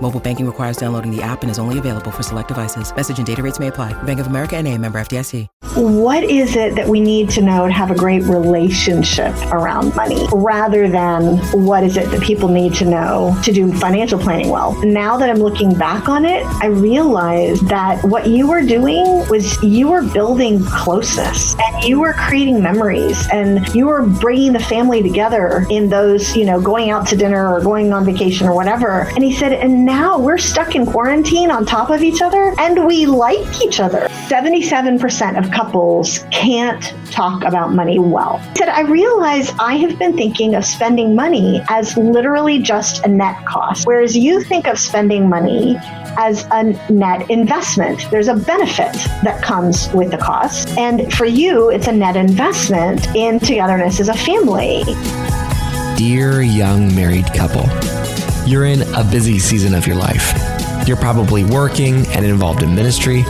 Mobile banking requires downloading the app and is only available for select devices. Message and data rates may apply. Bank of America and a member FDIC. What is it that we need to know to have a great relationship around money rather than what is it that people need to know to do financial planning well? Now that I'm looking back on it, I realize that what you were doing was you were building closeness and you were creating memories and you were bringing the family together in those, you know, going out to dinner or going on vacation or whatever. And he said, and now we're stuck in quarantine on top of each other and we like each other. 77% of couples can't talk about money well. He said, I realize I have been thinking of spending money as literally just a net cost, whereas you think of spending money as a net investment. There's a benefit that comes with the cost. And for you, it's a net investment in togetherness as a family. Dear young married couple, you're in a busy season of your life. You're probably working and involved in ministry.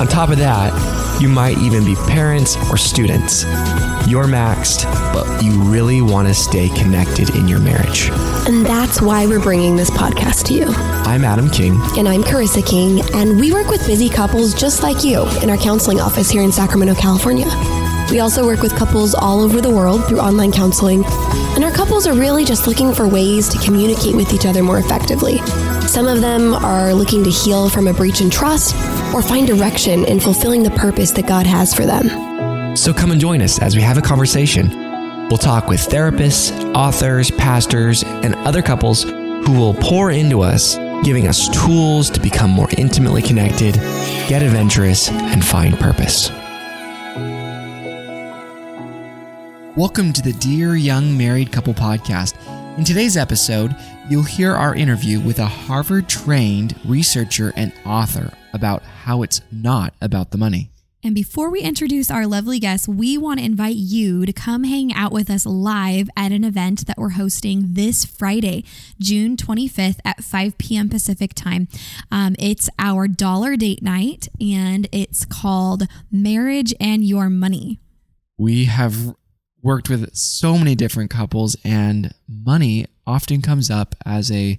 On top of that, you might even be parents or students. You're maxed, but you really want to stay connected in your marriage. And that's why we're bringing this podcast to you. I'm Adam King. And I'm Carissa King, and we work with busy couples just like you in our counseling office here in Sacramento, California. We also work with couples all over the world through online counseling, and our couples are really just looking for ways to communicate with each other more effectively. Some of them are looking to heal from a breach in trust or find direction in fulfilling the purpose that God has for them. So come and join us as we have a conversation. We'll talk with therapists, authors, pastors, and other couples who will pour into us, giving us tools to become more intimately connected, get adventurous, and find purpose. Welcome to the Dear Young Married Couple podcast. In today's episode, you'll hear our interview with a Harvard trained researcher and author about how it's not about the money. And before we introduce our lovely guests, we want to invite you to come hang out with us live at an event that we're hosting this Friday, June 25th at 5 p.m. Pacific time. Um, it's our dollar date night and it's called Marriage and Your Money. We have worked with so many different couples, and money often comes up as a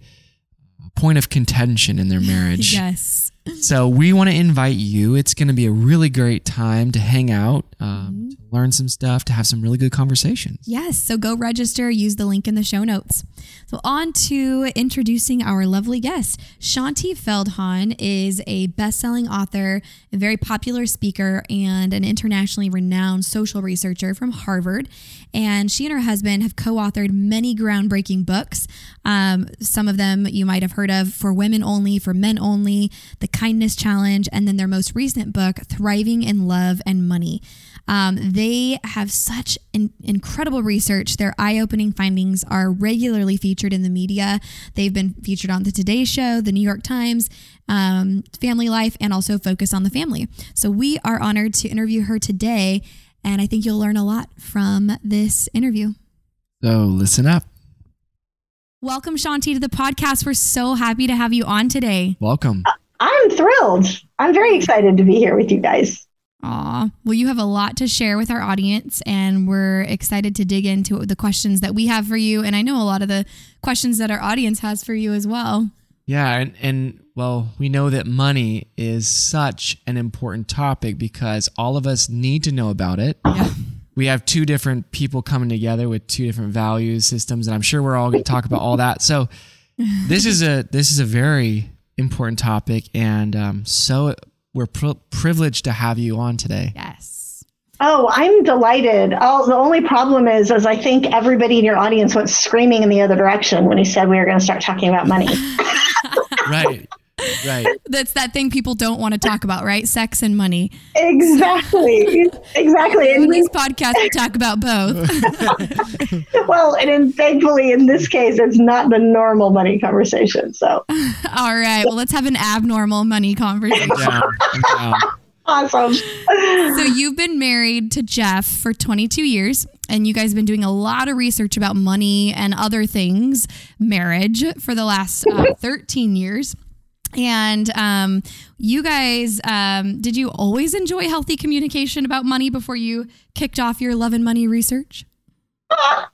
point of contention in their marriage. yes. So we want to invite you. It's going to be a really great time to hang out, um, to learn some stuff, to have some really good conversations. Yes. So go register. Use the link in the show notes. So on to introducing our lovely guest. Shaunti Feldhahn is a best-selling author, a very popular speaker, and an internationally renowned social researcher from Harvard. And she and her husband have co-authored many groundbreaking books. Um, some of them you might have heard of: For Women Only, For Men Only, The Kindness Challenge, and then their most recent book, Thriving in Love and Money. Um, they have such in- incredible research. Their eye opening findings are regularly featured in the media. They've been featured on the Today Show, the New York Times, um, Family Life, and also Focus on the Family. So we are honored to interview her today, and I think you'll learn a lot from this interview. So listen up. Welcome, Shaunti, to the podcast. We're so happy to have you on today. Welcome. I'm thrilled. I'm very excited to be here with you guys. Aw. Well, you have a lot to share with our audience, and we're excited to dig into the questions that we have for you. And I know a lot of the questions that our audience has for you as well. Yeah, and, and well, we know that money is such an important topic because all of us need to know about it. Yeah. We have two different people coming together with two different values systems, and I'm sure we're all going to talk about all that. So this is a this is a very important topic, and um, so we're pri- privileged to have you on today. Yes. Oh, I'm delighted. Oh, the only problem is, is I think everybody in your audience went screaming in the other direction when he said we were going to start talking about money. right. Right. That's that thing people don't want to talk about, right? Sex and money. exactly. Exactly. In And this podcast, we talk about both. well, and in, thankfully, in this case, it's not the normal money conversation. So All right. Well, let's have an abnormal money conversation. Down. I'm down. awesome. So you've been married to Jeff for 22 years, and you guys have been doing a lot of research about money and other things, marriage, for the last uh, 13 years. And um, you guys, um, did you always enjoy healthy communication about money before you kicked off your love and money research?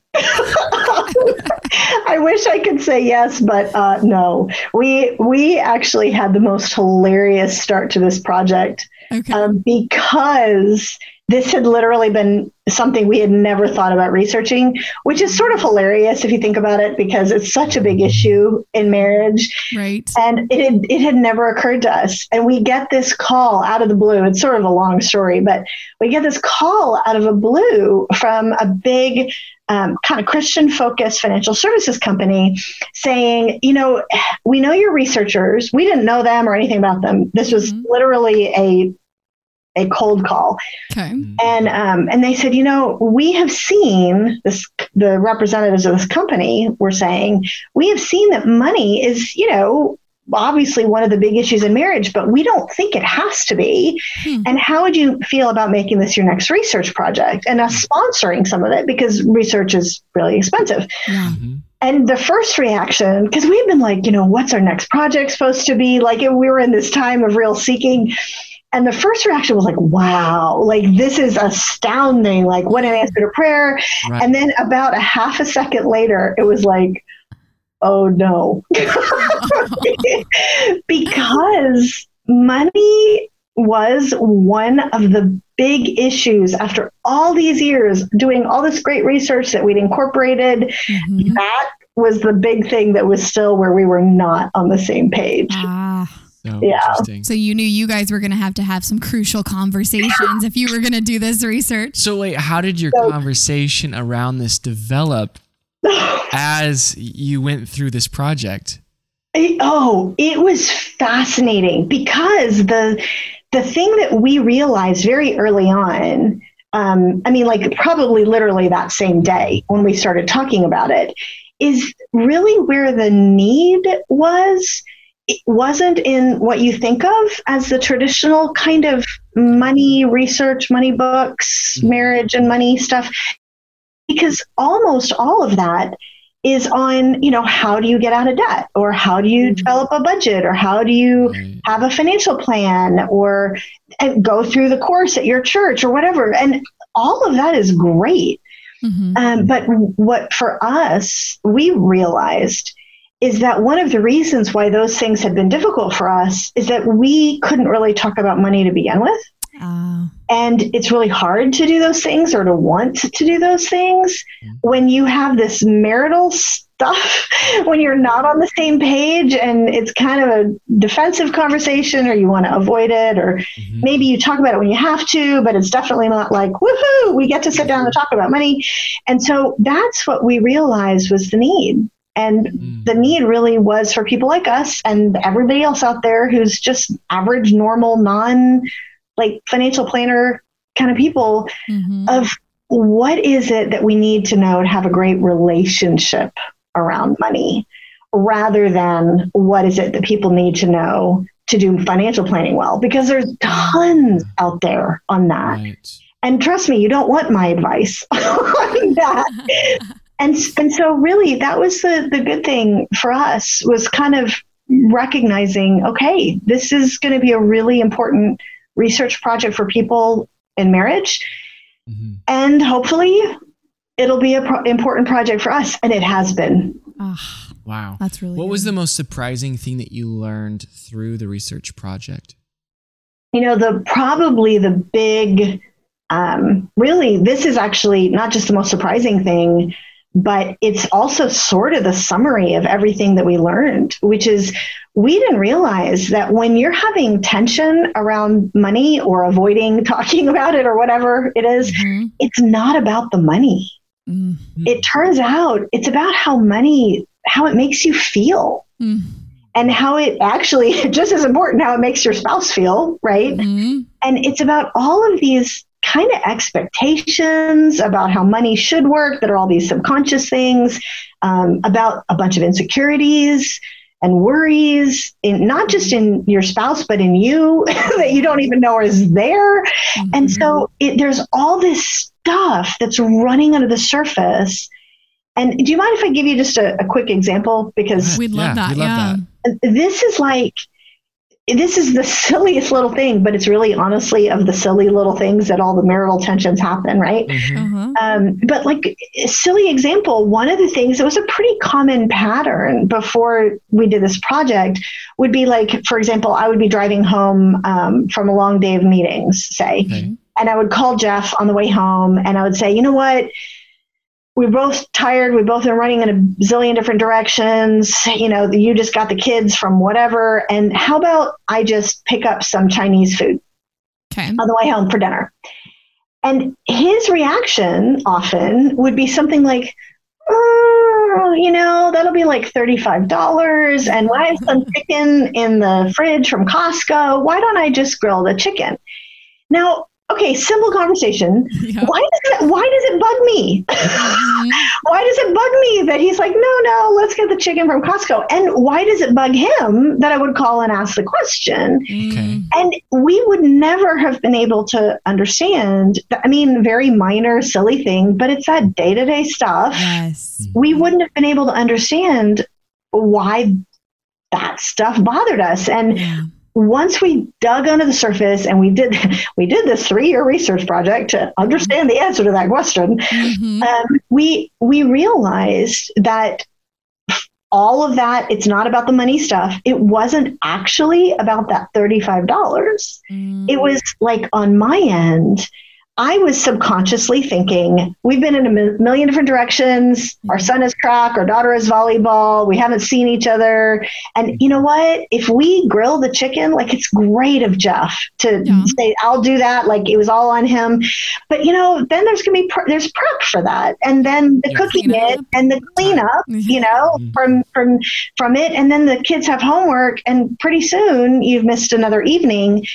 I wish I could say yes, but uh, no. We we actually had the most hilarious start to this project Okay. um, because this had literally been something we had never thought about researching, which is sort of hilarious if you think about it, because it's such a big issue in marriage. right. And it had, it had never occurred to us. And we get this call out of the blue. It's sort of a long story, but we get this call out of a blue from a big um, kind of Christian focused financial services company saying, you know, we know you're researchers. We didn't know them or anything about them. This was Mhm. literally a a cold call Okay. and um, and they said, you know, we have seen this. The representatives of this company were saying we have seen that money is, you know, obviously one of the big issues in marriage, but we don't think it has to be. Hmm. And how would you feel about making this your next research project and us sponsoring some of it because research is really expensive? Yeah. Mhm. And the first reaction, because we've been like, you know, what's our next project supposed to be? Like, we were in this time of real seeking. And the first reaction was like, wow, like this is astounding. Like, what an answer to prayer. Right. And then about a half a second later, it was like, oh no. because money was one of the big issues after all these years doing all this great research that we'd incorporated Mhm. that was the big thing that was still where we were not on the same page. Ah. So Yeah. interesting. So you knew you guys were going to have to have some crucial conversations if you were going to do this research. So wait, how did your So- conversation around this develop as you went through this project? It- oh, it was fascinating because the the thing that we realized very early on, um, I mean, like probably literally that same day when we started talking about it, is really where the need was. It wasn't in what you think of as the traditional kind of money research, money books, marriage and money stuff, because almost all of that is on, you know, how do you get out of debt or how do you Mhm. develop a budget or how do you have a financial plan or go through the course at your church or whatever. And all of that is great. Mhm. Um, but what for us, we realized is that one of the reasons why those things had been difficult for us is that we couldn't really talk about money to begin with. Ah. And it's really hard to do those things or to want to do those things when you have this marital stuff, when you're not on the same page and it's kind of a defensive conversation or you want to avoid it, or Mhm. maybe you talk about it when you have to, but it's definitely not like, woohoo, we get to sit down and talk about money. And so that's what we realized was the need. And Mm. the need really was for people like us and everybody else out there who's just average, normal, non like financial planner kind of people Mhm. of what is it that we need to know to have a great relationship around money rather than what is it that people need to know to do financial planning well because there's tons out there on that Right. and trust me you don't want my advice on that and and so really that was the the good thing for us was kind of recognizing okay this is going to be a really important research project for people in marriage Mhm. and hopefully it'll be an pro- important project for us and it has been Ah, Wow. that's really What was the most surprising thing that you learned through the research project? you know the probably the big um, really this is actually not just the most surprising thing but it's also sort of the summary of everything that we learned, which is we didn't realize that when you're having tension around money or avoiding talking about it or whatever it is, Mm-hmm. it's not about the money. Mm. It turns out it's about how money, how it makes you feel. Mm. And how it actually, just as important, how it makes your spouse feel, right? Mhm. And it's about all of these kind of expectations about how money should work that are all these subconscious things, um, about a bunch of insecurities and worries, in, not just in your spouse, but in you that you don't even know is there. And so it, there's all this stuff that's running under the surface. And do you mind if I give you just a, a quick example? Because We'd love Yeah, that. we'd love yeah. that. this is like this is the silliest little thing, but it's really honestly of the silly little things that all the marital tensions happen, right? Mhm. Uh-huh. Um, but like silly example, one of the things that was a pretty common pattern before we did this project would be like, for example, I would be driving home um, from a long day of meetings, say, Okay. and I would call Jeff on the way home and I would say, you know what? We're both tired. We've both been running in a zillion different directions. You know, you just got the kids from whatever. And how about I just pick up some Chinese food Okay. on the way home for dinner? And his reaction often would be something like, oh, you know, that'll be like $35. And why have some chicken in the fridge from Costco. Why don't I just grill the chicken? Now, okay, simple conversation. Yeah. Why does it, why does it bug me? Mhm. why does it bug me that he's like, no, no, let's get the chicken from Costco? And why does it bug him that I would call and ask the question? Okay. And we would never have been able to understand. I mean, very minor, silly thing, but it's that day to day stuff. Yes. We wouldn't have been able to understand why that stuff bothered us. And Yeah. Once we dug under the surface and we did we did this three year research project to understand the answer to that question, Mhm. um, we we realized that all of that it's not about the money stuff it wasn't actually about that $35 Mm. it was like on my end i was subconsciously thinking we've been in a million different directions. Our son is track our daughter is volleyball. We haven't seen each other. And you know what? If we grill the chicken like it's great of jeff to Yeah. say i'll do that. Like it was all on him. But you know then there's gonna be pr- there's prep for that. And then the Yeah. cooking Cleanup. it and the cleanup you know Mhm. from from from it. And then the kids have homework and pretty soon you've missed another evening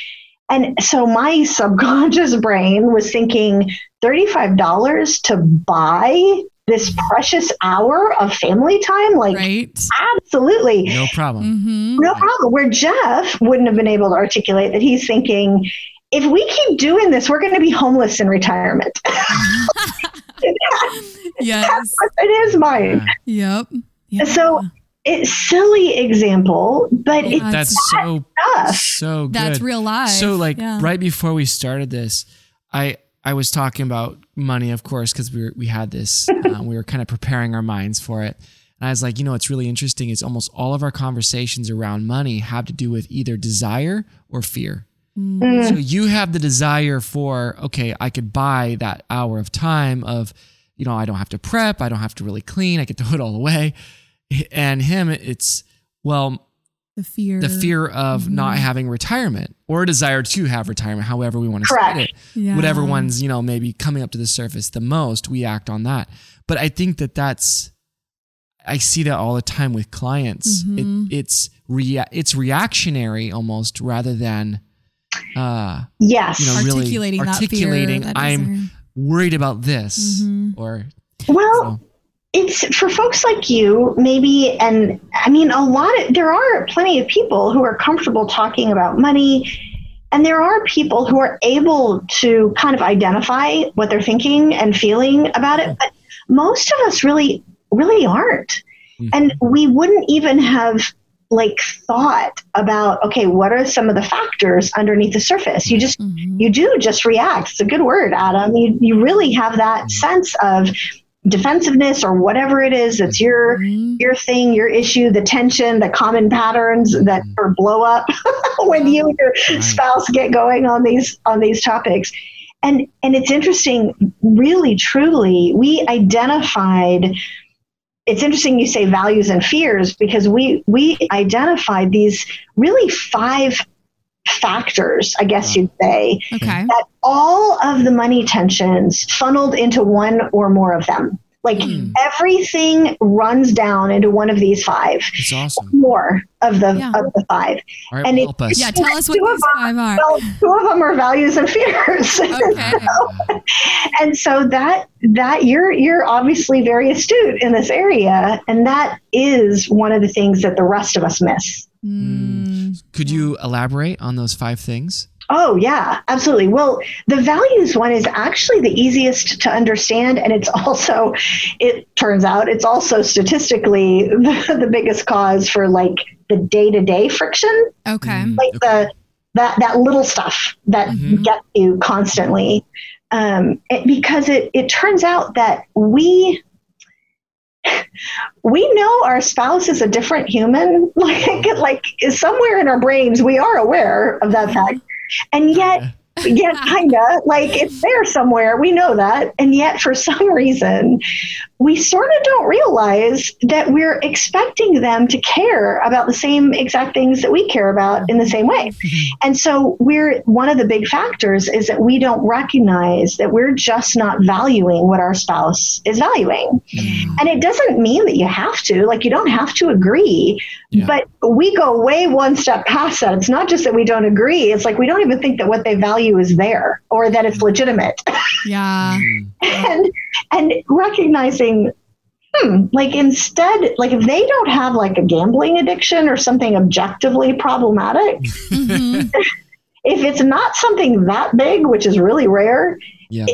and so my subconscious brain was thinking $35 to buy this precious hour of family time like Right. absolutely No problem. Mm-hmm. no problem where jeff wouldn't have been able to articulate that he's thinking if we keep doing this we're going to be homeless in retirement Yes. it is mine Yeah. Yep. Yeah. So it's silly example, but Yeah. it's That's so tough. so good. That's real life. So like Yeah. right before we started this, I I was talking about money, of course, because we were, we had this. um, we were kind of preparing our minds for it, and I was like, you know, what's really interesting is almost all of our conversations around money have to do with either desire or fear. Mm. So you have the desire for, okay, I could buy that hour of time of, you know, I don't have to prep, I don't have to really clean, I get to put it all away. And him, it's, well, the fear. the fear of not having retirement or a desire to have retirement, however we want to Correct. state it. Yeah. Whatever one's, you know, maybe coming up to the surface the most, we act on that. But I think that that's, I see that all the time with clients. Mhm. It, it's rea- it's reactionary almost rather than, uh, Yes. you know, really articulating that articulating, fear. that I'm desire. worried about this Mhm. or well, so. It's for folks like you, maybe, and I mean, a lot of, there are plenty of people who are comfortable talking about money. And there are people who are able to kind of identify what they're thinking and feeling about it. But most of us really, really aren't. Mhm. And we wouldn't even have like thought about, okay, what are some of the factors underneath the surface? You just Mhm. you do just react. It's a good word, Adam. You you really have that sense of defensiveness or whatever it is that's your Mhm. your thing, your issue, the tension, the common patterns that or blow up when you and your Right. spouse get going on these on these topics. And and it's interesting, really, truly, we identified. It's interesting you say values and fears because we we identified these really five factors, I guess you'd say, Okay. that all of the money tensions funneled into one or more of them. Like Hmm. everything runs down into one of these five, It's awesome. more of the Yeah. of the five. All right, And it- help us. Yeah, tell us what Two of these five are. Well, two of them are values and fears. Okay. and so that that you're you're obviously very astute in this area, and that is one of the things that the rest of us miss. Mm, Could you elaborate on those five things? Oh, yeah, absolutely. Well, the values one is actually the easiest to understand. And it's also, it turns out, it's also statistically the, the biggest cause for like the day to day friction, okay. Mm, like the, that, that little stuff that Mhm. gets you constantly. Um, it, because it, it turns out that we, we know our spouse is a different human. Like, like somewhere in our brains, we are aware of that fact. And yet, yet kinda like it's there somewhere. We know that. And yet for some reason, we sort of don't realize that we're expecting them to care about the same exact things that we care about in the same way. Mm-hmm. And so we're one of the big factors is that we don't recognize that we're just not valuing what our spouse is valuing. And it doesn't mean that you have to, like you don't have to agree, Yeah. but we go way one step past that. It's not just that we don't agree, it's like we don't even think that what they value is there or that it's legitimate. Yeah. Mm, and and recognizing hmm, like instead like if they don't have like a gambling addiction or something objectively problematic, Mhm. if it's not something that big, which is really rare, Yeah.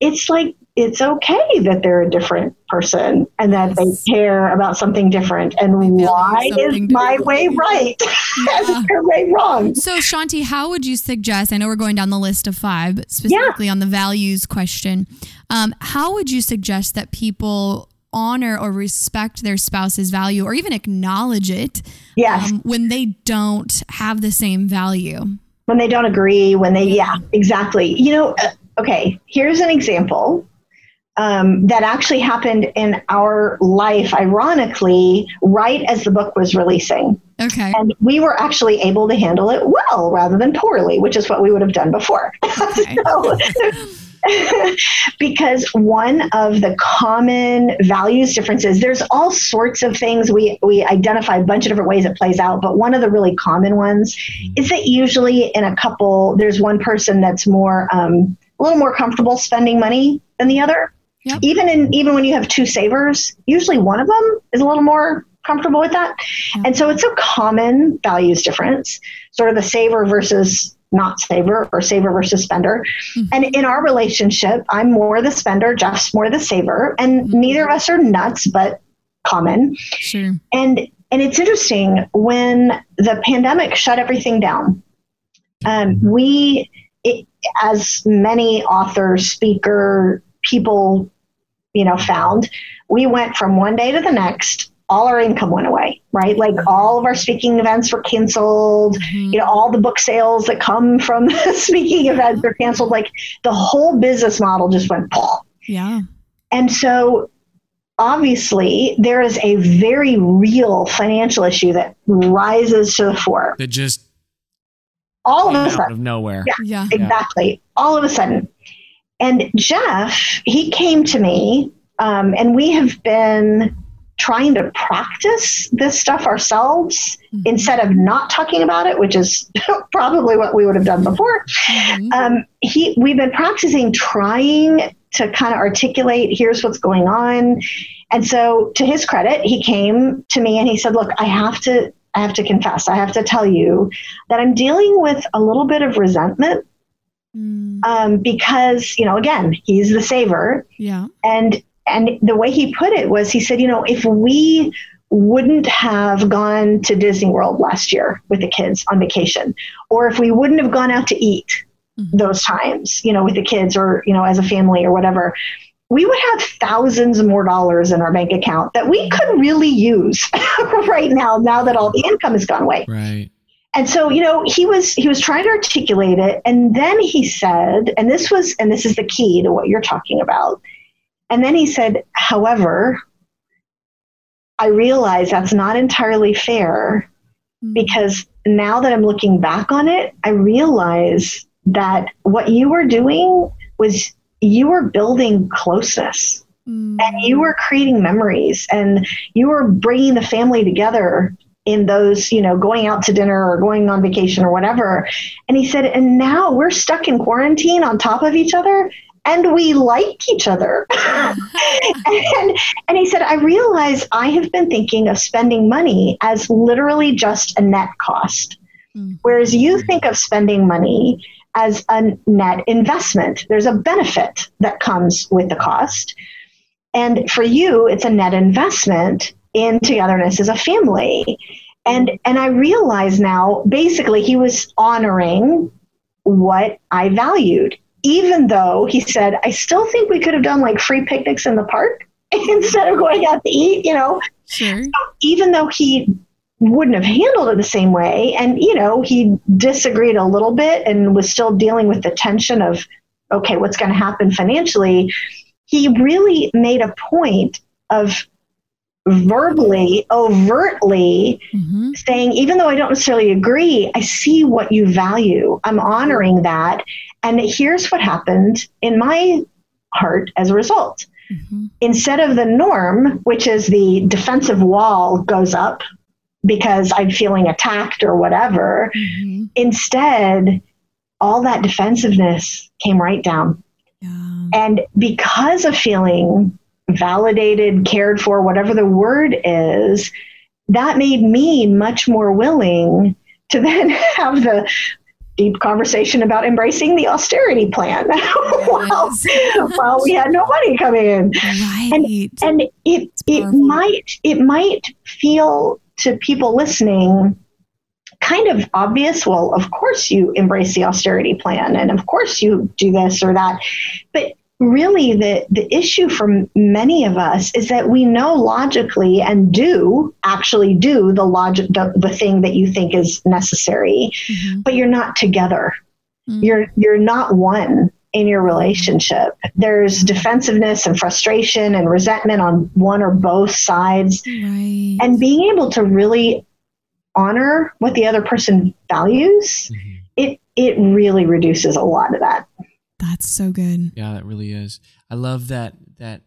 it's like it's okay that they're a different person and that they care about something different. And why is my way right Yeah. their way wrong? So, Shaunti, how would you suggest? I know we're going down the list of five, but specifically on the values question. Um, how would you suggest that people honor or respect their spouse's value or even acknowledge it Yes. um, when they don't have the same value? when they don't agree, when they, yeah, exactly. You know, uh, okay, here's an example um, that actually happened in our life, ironically, right as the book was releasing. Okay. And we were actually able to handle it well rather than poorly, which is what we would have done before. Okay. So- because one of the common values differences there's all sorts of things we we identify a bunch of different ways it plays out but one of the really common ones is that usually in a couple there's one person that's more um, a little more comfortable spending money than the other Yep. even in even when you have two savers usually one of them is a little more comfortable with that. And so it's a common values difference sort of the saver versus not saver or saver versus spender. And in our relationship i'm more the spender jeff's more the saver and neither of us are nuts but common. Sure. and and it's interesting when the pandemic shut everything down um, we it, as many authors speaker people you know found we went from one day to the next all our income went away right like all of our speaking events were canceled mm-hmm. you know all the book sales that come from speaking events are canceled like the whole business model just went Paul. Yeah. And so obviously there is a very real financial issue that rises to the fore. That just All of came a out sudden. of nowhere. Yeah. Yeah. Exactly. All of a sudden. And Jeff, he came to me, um, and we have been trying to practice this stuff ourselves Mhm. instead of not talking about it, which is probably what we would have done before. Mhm. um, he we've been practicing trying to kind of articulate here's what's going on and so to his credit he came to me and he said look i have to i have to confess i have to tell you that i'm dealing with a little bit of resentment Mm, um, because you know again he's the saver yeah. and and the way he put it was he said you know if we wouldn't have gone to disney world last year with the kids on vacation or if we wouldn't have gone out to eat Mhm. those times you know with the kids or you know as a family or whatever we would have thousands more dollars in our bank account that we could really use right now now that all the income has gone away Right. And so you know he was he was trying to articulate it and then he said and this was and this is the key to what you're talking about and then he said however i realize that's not entirely fair Mm. because now that i'm looking back on it i realize that what you were doing was you were building closeness Mm. and you were creating memories and you were bringing the family together in those you know going out to dinner or going on vacation or whatever. And he said and now we're stuck in quarantine on top of each other and we like each other. And, and he said i realize i have been thinking of spending money as literally just a net cost Mm. whereas you think of spending money as a net investment. There's a benefit that comes with the cost. And for you, it's a net investment in togetherness as a family. And and I realize now, basically, he was honoring what I valued, even though he said, I still think we could have done like free picnics in the park instead of going out to eat, you know, Sure. even though he wouldn't have handled it the same way and you know he disagreed a little bit and was still dealing with the tension of okay what's going to happen financially he really made a point of verbally overtly hmm saying even though i don't necessarily agree i see what you value. I'm honoring that. And here's what happened in my heart as a result. Hmm instead of the norm, which is the defensive wall goes up because I'm feeling attacked or whatever, hmm instead, all that defensiveness came right down. Yeah. And because of feeling validated, cared for, whatever the word is, that made me much more willing to then have the deep conversation about embracing the austerity plan. While, while we had no money coming in Right. and it it might it might feel to people listening kind of obvious well of course you embrace the austerity plan and of course you do this or that but really the the issue for many of us is that we know logically and do actually do the logic the, the thing that you think is necessary Mhm. but you're not together. Mm. You're you're not one in your relationship. There's defensiveness and frustration and resentment on one or both sides. Right. And being able to really honor what the other person values, Mhm. it it really reduces a lot of that. That's so good. Yeah, that really is. I love that that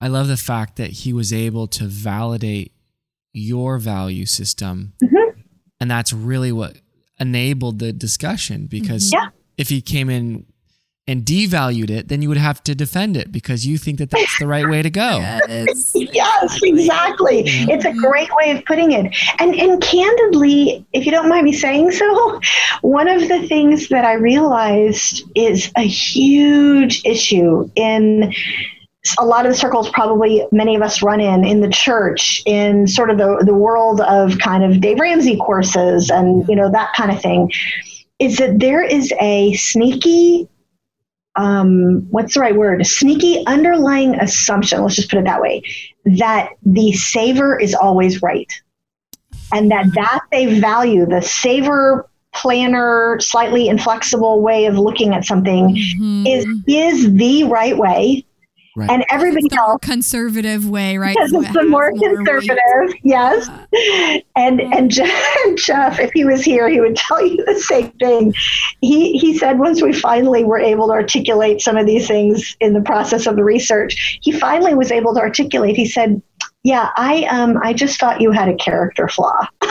I love the fact that he was able to validate your value system. Mhm. And that's really what enabled the discussion because Yeah. if he came in and devalued it, then you would have to defend it because you think that that's the right way to go. Yes. Yes, exactly. Yeah. It's a great way of putting it. And and candidly, if you don't mind me saying so, one of the things that I realized is a huge issue in a lot of the circles probably many of us run in in the church in sort of the, the world of kind of dave ramsey courses and you know that kind of thing is that there is a sneaky um, what's the right word? A sneaky underlying assumption, let's just put it that way, that the saver is always right. And that that they value the saver planner, slightly inflexible way of looking at something Mhm. is is the right way. Right. And everybody the else conservative way, right? because it's the more weight. conservative, yes. And and Jeff, Jeff, if he was here, he would tell you the same thing. He he said once we finally were able to articulate some of these things in the process of the research, he finally was able to articulate. He said, "Yeah, I um I just thought you had a character flaw."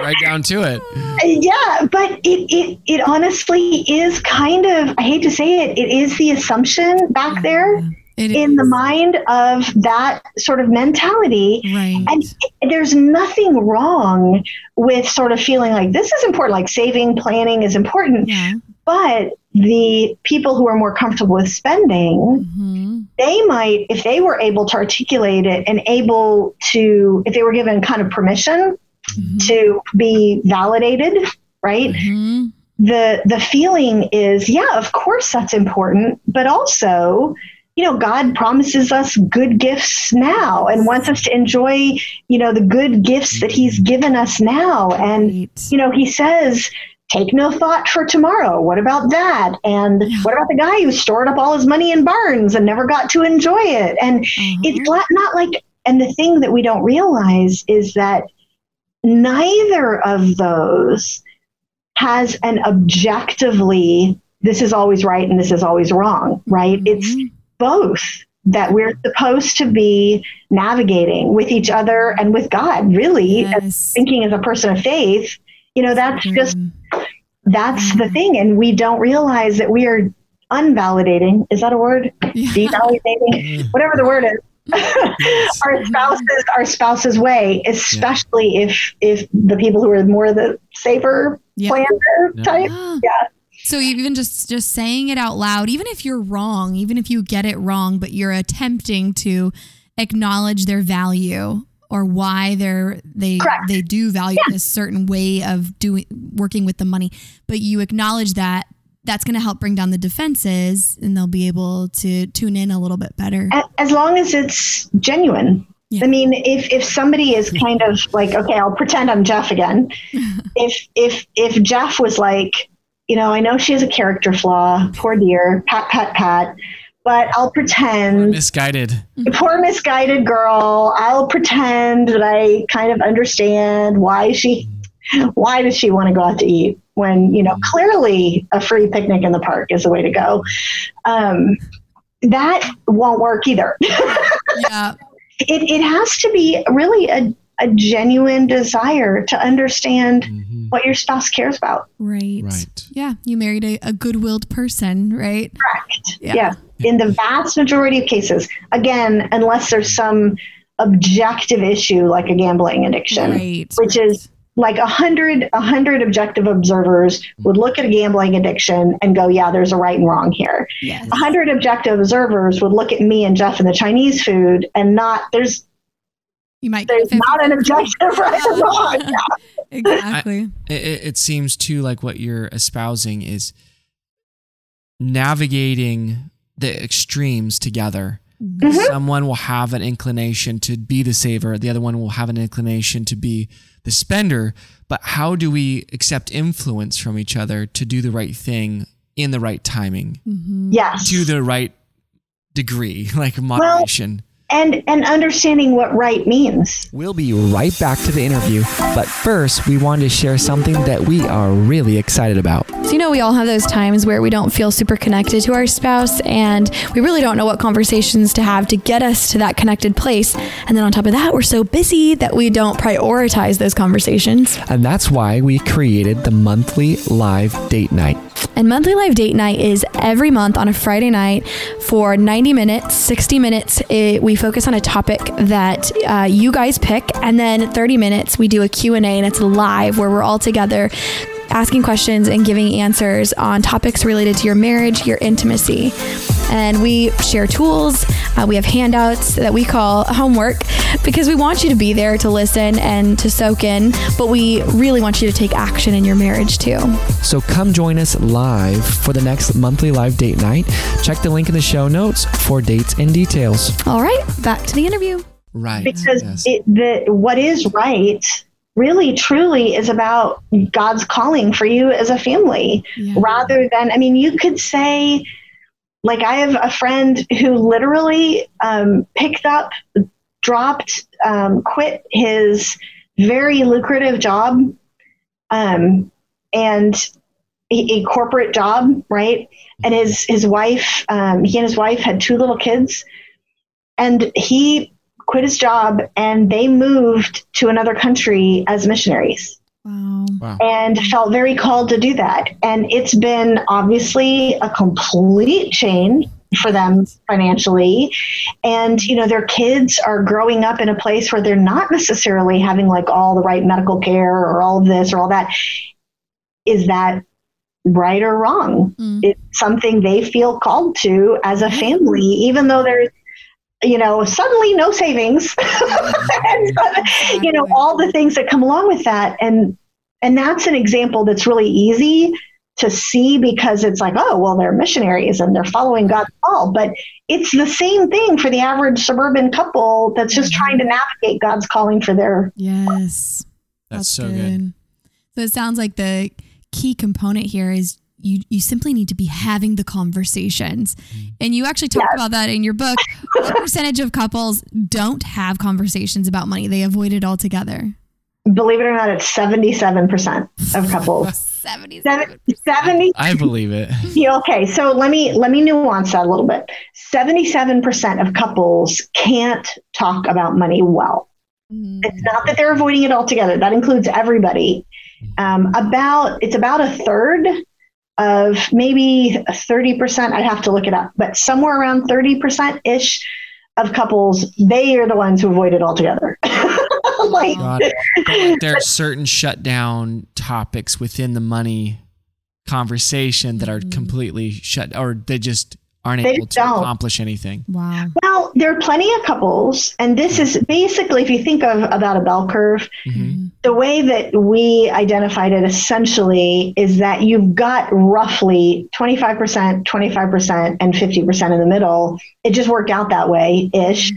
right down to it. yeah, but it, it it honestly is kind of I hate to say it, it is the assumption back mm-hmm. there It in the mind of that sort of mentality Right. And there's nothing wrong with sort of feeling like this is important, like saving, planning is important. yeah. But the people who are more comfortable with spending, hmm they might, if they were able to articulate it and able to, if they were given kind of permission to be validated, right? hmm The the feeling is, yeah, of course that's important, but also, you know, God promises us good gifts now and wants us to enjoy, you know, the good gifts that He's given us now. And, you know, He says, take no thought for tomorrow. What about that? And what about the guy who stored up all his money in barns and never got to enjoy it? And mm-hmm. it's not, not like, and the thing that we don't realize is that neither of those has an objectively, this is always right and this is always wrong, right? Mm-hmm. It's both that we're supposed to be navigating with each other and with God, really, as thinking as a person of faith. You know, that's just Good. that's the mm-hmm. thing and we don't realize that we are unvalidating. Is that a word? Yeah. devalidating? Whatever the word is. Our mm-hmm. spouses our spouse's way especially if if the people who are more the saver Yeah. planner Yeah. type. Ah. yeah. So even just just saying it out loud, even if you're wrong, even if you get it wrong, but you're attempting to acknowledge their value or why they're they Correct. they do value this certain way of doing working with the money, but you acknowledge that that's going to help bring down the defenses and they'll be able to tune in a little bit better. As long as it's genuine Yeah. I mean, if if somebody is kind of like, okay, I'll pretend I'm Jeff again. if if if Jeff was like, you know, I know she has a character flaw, poor dear, pat pat pat, but I'll pretend Misguided. poor misguided girl i'll pretend that i kind of understand why she why does she want to go out to eat when you know clearly a free picnic in the park is the way to go um, that won't work either yeah. it, it has to be really a, a genuine desire to understand Mhm. what your spouse cares about Right. Right. Yeah. You married a, a good willed person, right? correct Yeah. yeah. In the vast majority of cases again unless there's some objective issue like a gambling addiction Right. which is like a hundred a hundred objective observers would look at a gambling addiction and go yeah there's a right and wrong here yes. a hundred objective observers would look at me and jeff and the chinese food and not there's You might there's not an objective right or wrong exactly. It, it, it seems too like what you're espousing is navigating the extremes together. Mm-hmm. Mm-hmm. Someone will have an inclination to be the saver, the other one will have an inclination to be the spender. But how do we accept influence from each other to do the right thing in the right timing, mm-hmm. yes to the right degree, like moderation? and and understanding what right means We'll be right back to the interview, but first, we wanted to share something that we are really excited about. So, you know, we all have those times where we don't feel super connected to our spouse and we really don't know what conversations to have to get us to that connected place. And then on top of that, we're so busy that we don't prioritize those conversations. And that's why we created the monthly live date night. And monthly live date night is every month on a Friday night for 90 minutes, 60 minutes. It, we focus on a topic that uh, you guys pick, and then 30 minutes we do a Q&A and it's live where we're all together asking questions and giving answers on topics related to your marriage, your intimacy. And we share tools. Uh, we have handouts that we call homework because we want you to be there to listen and to soak in, but we really want you to take action in your marriage too. So come join us live for the next monthly live date night. Check the link in the show notes for dates and details. All right, back to the interview. Right. because yes. it, the what is right really truly is about God's calling for you as a family. Yeah. rather than I mean you could say like I have a friend who literally um, picked up dropped um, quit his very lucrative job um, and a, a corporate job right? And his his wife um, he and his wife had two little kids. And he quit his job and they moved to another country as missionaries Wow. wow. and felt very called to do that. And it's been obviously a complete change for them financially. And, you know, their kids are growing up in a place where they're not necessarily having like all the right medical care or all of this or all that. Is that right or wrong? Mm. It's something they feel called to as a family, even though there's you know, suddenly no savings, and, mm-hmm. you know, all the things that come along with that. And, and that's an example that's really easy to see because it's like, oh, well, they're missionaries and they're following God's mm-hmm. call. But it's the same thing for the average suburban couple that's just trying to mm-hmm. navigate God's calling for their. Yes. That's, so good. So it sounds like the key component here is you you simply need to be having the conversations. And you actually talk about that in your book. What percentage of couples don't have conversations about money? They avoid it altogether. Believe it or not, it's 77% of couples. 77. 70 I believe it. Yeah, okay, so let me let me nuance that a little bit. Seventy-seven percent of couples can't talk about money well. It's not that they're avoiding it altogether. That includes everybody. Um, about it's about a third of maybe thirty percent. I'd have to look it up, but somewhere around thirty percent ish of couples, they are the ones who avoid it altogether. like, God. But like there are certain shutdown topics within the money conversation that are mm-hmm. completely shut or they just aren't They able to don't. accomplish anything. Wow. Well, there are plenty of couples, and this is basically, if you think of about a bell curve, Mhm. the way that we identified it essentially is that you've got roughly 25%, 25%, and 50% in the middle. It just worked out that way ish,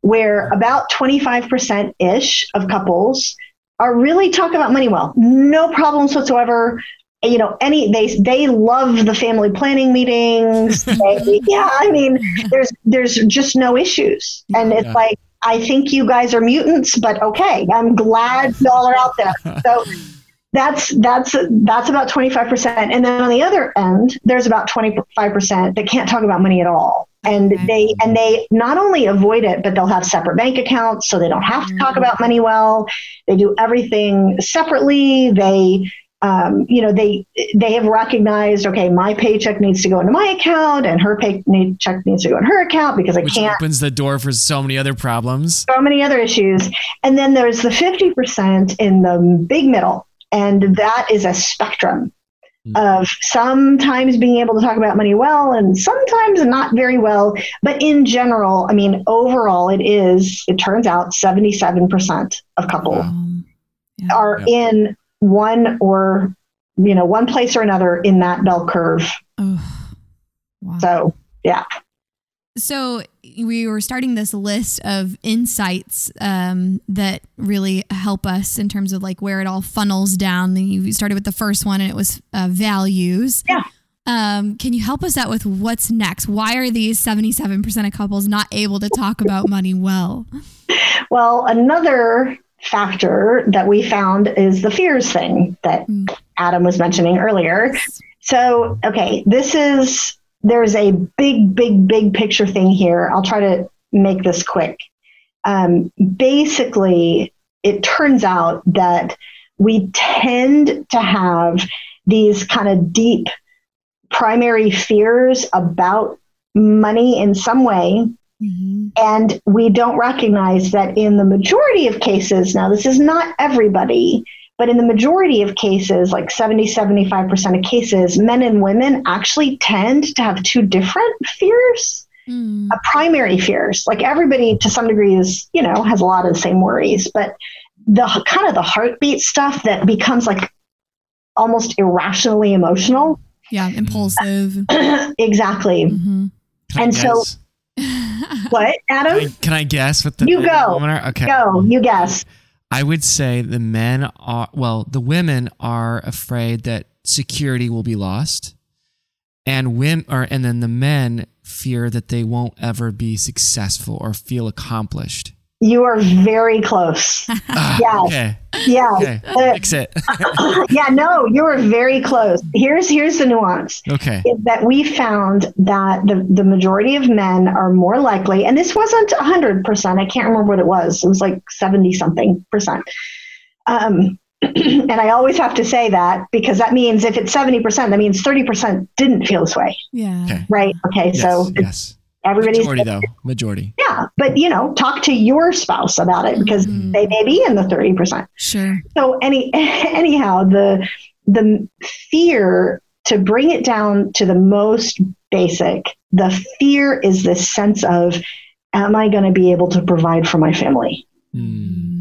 where about 25% ish of couples are really talk about money well. No problems whatsoever. You know, any they they love the family planning meetings. They, yeah, I mean, there's there's just no issues, and it's Yeah. like I think you guys are mutants, but okay, I'm glad y'all are out there. So that's that's that's about 25%, and then on the other end, there's about 25% that can't talk about money at all, and they and they not only avoid it, but they'll have separate bank accounts, so they don't have to talk mm. about money well. They do everything separately. They um, you know they they have recognized okay my paycheck needs to go into my account and her paycheck needs to go in her account because i Which can't opens the door for so many other problems. so many other issues. And then there's the 50% in the big middle, and that is a spectrum of sometimes being able to talk about money well and sometimes not very well. But in general, I mean, overall, it is, it turns out 77% of couples Um, yeah. are Yeah. in one or, you know, one place or another in that bell curve. Oh, wow. So, yeah. So we were starting this list of insights um, that really help us in terms of like where it all funnels down. You started with the first one, and it was uh, values. Yeah. Um, can you help us out with what's next? Why are these seventy-seven percent of couples not able to talk about money well? Well, another factor that we found is the fears thing that Mm. Adam was mentioning earlier. So, okay, this is there's a big, big, big picture thing here. I'll try to make this quick. Um, basically, it turns out that we tend to have these kind of deep primary fears about money in some way Mhm. and we don't recognize that in the majority of cases, now this is not everybody, but in the majority of cases, like 70, 75% of cases, men and women actually tend to have two different fears. Mm. Uh, primary fears, like everybody to some degree is, you know, has a lot of the same worries, but the kind of the heartbeat stuff that becomes like almost irrationally emotional. Yeah, impulsive. exactly. Mhm. Can I And so- guess? What, Adam? Can I, can I guess what the You go. are? Okay. Go, you guess. I would say the men are well, the women are afraid that security will be lost. And women or and then the men fear that they won't ever be successful or feel accomplished. You are very close. Ah, Yes. Okay. Yeah. Okay. Uh, Fix it. yeah, no, you were very close. Here's here's the nuance. okay. Is that we found that the, the majority of men are more likely, and this wasn't 100%, I can't remember what it was. It was like 70 something percent. Um, and I always have to say that because that means if it's 70%, that means 30% didn't feel this way, Yeah. Okay. right? Okay, Yes. so yes. Everybody's. Majority though. Majority. Yeah, but you know, talk to your spouse about it because Mhm. they may be in the 30%. Sure. so any anyhow the the fear to bring it down to the most basic the fear is this sense of am i going to be able to provide for my family. Mm.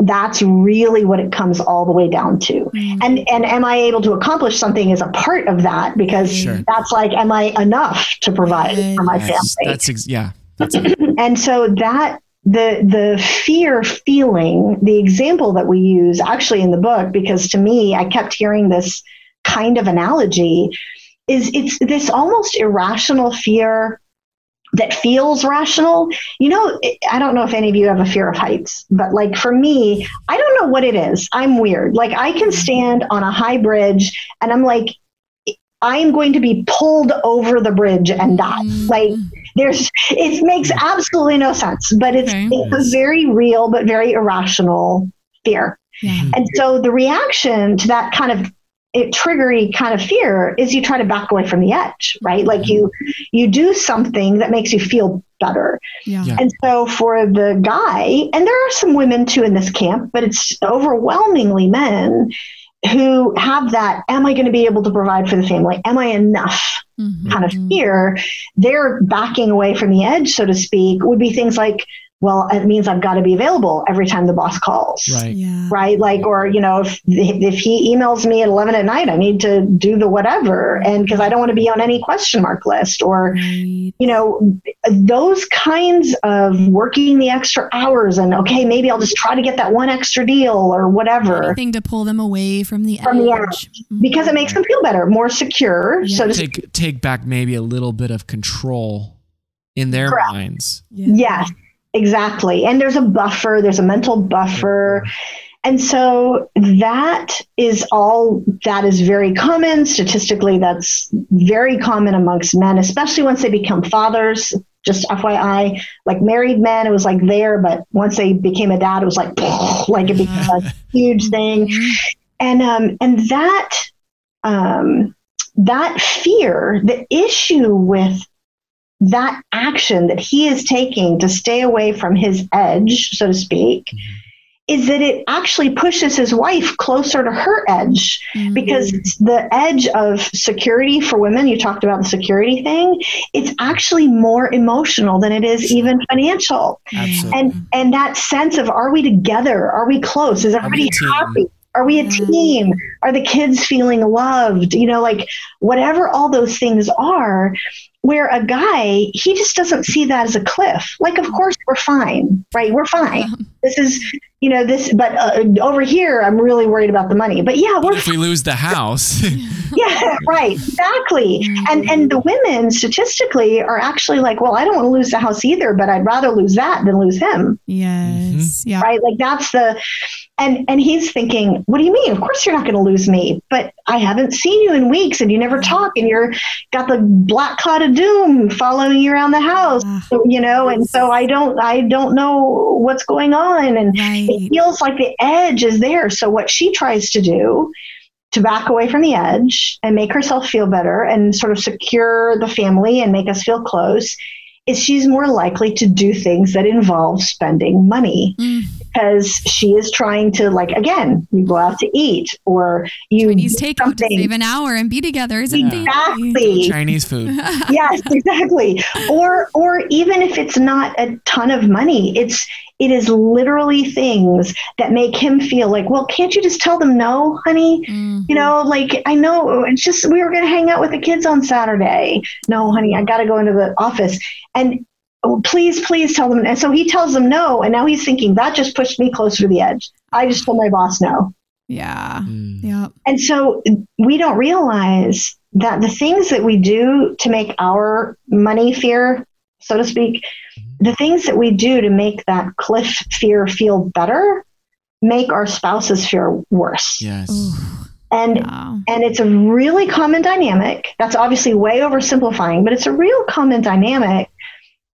That's really what it comes all the way down to. Mm. And and am I able to accomplish something as a part of that? Because Sure. that's like, am I enough to provide for my That's, family? that's ex- yeah. That's it. and so that the the fear feeling the example that we use actually in the book because to me i kept hearing this kind of analogy is it's this almost irrational fear that feels rational. You know i don't know if any of you have a fear of heights but like for me i don't know what it is. I'm weird. Like i can stand on a high bridge and i'm like i'm going to be pulled over the bridge and die. Mm. Like there's it makes absolutely no sense but it's Okay. it's a very real but very irrational fear. Yeah. and so the reaction to that kind of it triggery kind of fear is you try to back away from the edge right? Like you you do something that makes you feel better. Yeah. Yeah. and so for the guy and there are some women too in this camp but it's overwhelmingly men who have that am i going to be able to provide for the family? Am i enough? Mhm. kind of fear, they're backing away from the edge, so to speak, would be things like, well, it means I've got to be available every time the boss calls. Right. Yeah. Right. Like, or, you know, if, if he emails me at 11 at night, I need to do the whatever. And because I don't want to be on any question mark list or, Right. you know, those kinds of working the extra hours and, okay, maybe I'll just try to get that one extra deal or whatever Anything to pull them away from the From the edge. Because it makes them feel better, more secure. Yeah. So to. Take take back maybe a little bit of control in their Correct. minds. Yeah. Yes, exactly. And there's a buffer, there's a mental buffer. And so that is all that is very common. Statistically, that's very common amongst men, especially once they become fathers. Just FYI, like married men, it was like there, but once they became a dad, it was like, like it became a huge thing and um and that um that fear the issue with that action that he is taking to stay away from his edge so to speak is that it actually pushes his wife closer to her edge. Mhm. because the edge of security for women you talked about the security thing it's actually more emotional than it is even financial. Absolutely. and and that sense of are we together? Are we close? Is everybody happy? Are we a team? Are the kids feeling loved? You know like whatever all those things are where a guy he just doesn't see that as a cliff. Like of course we're fine right? We're fine. This is you know this but uh, over here i'm really worried about the money but yeah we're if we lose the house, yeah right exactly and and the women statistically are actually like well i don't want to lose the house either but i'd rather lose that than lose him Yes. Yeah. right like that's the and and he's thinking what do you mean of course you're not going to lose me but i haven't seen you in weeks and you never talk and you're got the black cloud of doom following you around the house Ah. you know and so i don't i don't know what's going on and Right. It feels like the edge is there. So what she tries to do to back away from the edge and make herself feel better and sort of secure the family and make us feel close is she's more likely to do things that involve spending money. Mm. Because she is trying to like again you go out to eat or you Chinese do takeout to something save an hour and be together is a thing. exactly Chinese food. yes exactly or or even if it's not a ton of money it's it is literally things that make him feel like well can't you just tell them no honey Mm. you know like i know it's just we were going to hang out with the kids on saturday no honey i got to go into the office and oh, please please tell them and so he tells them no and now he's thinking that just pushed me closer to the edge i just told my boss no Yeah. Mm. Yeah. and so we don't realize that the things that we do to make our money fear, so to speak, the things that we do to make that cliff fear feel better make our spouse's fear worse. Yes. Ooh. And Wow. and it's a really common dynamic. That's obviously way oversimplifying, but it's a real common dynamic.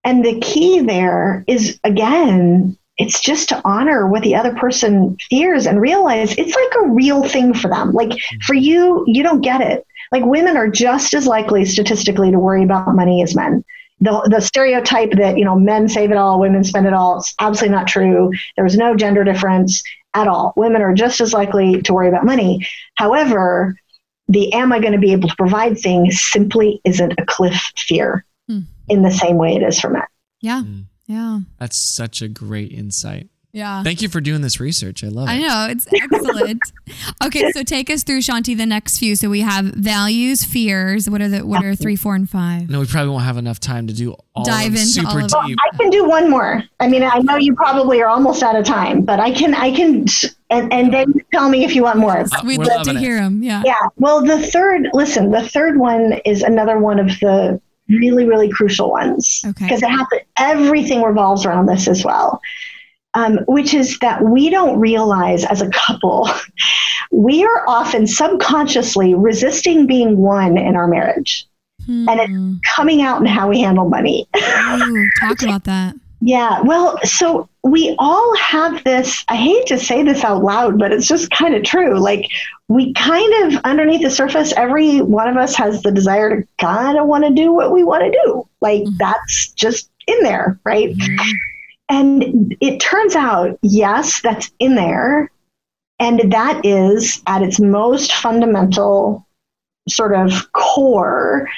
And the key there is again, it's just to honor what the other person fears and realize it's like a real thing for them. Like mm-hmm. for you, you don't get it. Like women are just as likely statistically to worry about money as men. The, the stereotype that you know men save it all, women spend it all, it's absolutely not true. There's no gender difference at all. Women are just as likely to worry about money. However, the am I going to be able to provide thing simply isn't a cliff fear Hmm. in the same way it is for men. Yeah. Mm. Yeah. That's such a great insight. Yeah. Thank you for doing this research. I love it. I know it's excellent. okay, so take us through Shaunti the next few. So we have values, fears. What are the what are three, four, and five? No, we probably won't have enough time to do all Dive of them into super all of deep. I can do one more. I mean, I know you probably are almost out of time, but I can, I can, and, and then tell me if you want more. Uh, We'd we're love to it. hear them. Yeah. Yeah. Well, the third, listen, the third one is another one of the really, really crucial ones. Okay. Because it happens, everything revolves around this as well. Um, which is that we don't realize as a couple, we are often subconsciously resisting being one in our marriage Hmm. and it's coming out in how we handle money. Ooh, talk about that. Yeah, well, so we all have this. I hate to say this out loud, but it's just kind of true. Like, we kind of, underneath the surface, every one of us has the desire to kind of want to do what we want to do. Like, mm-hmm. that's just in there, right? Mm-hmm. And it turns out, yes, that's in there. And that is at its most fundamental sort of core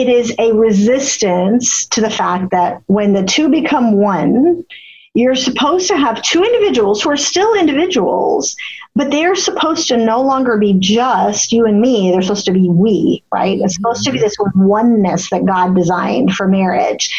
it is a resistance to the fact that when the two become one, you're supposed to have two individuals who are still individuals, but they are supposed to no longer be just you and me. They're supposed to be we, right? It's supposed to be this oneness that God designed for marriage.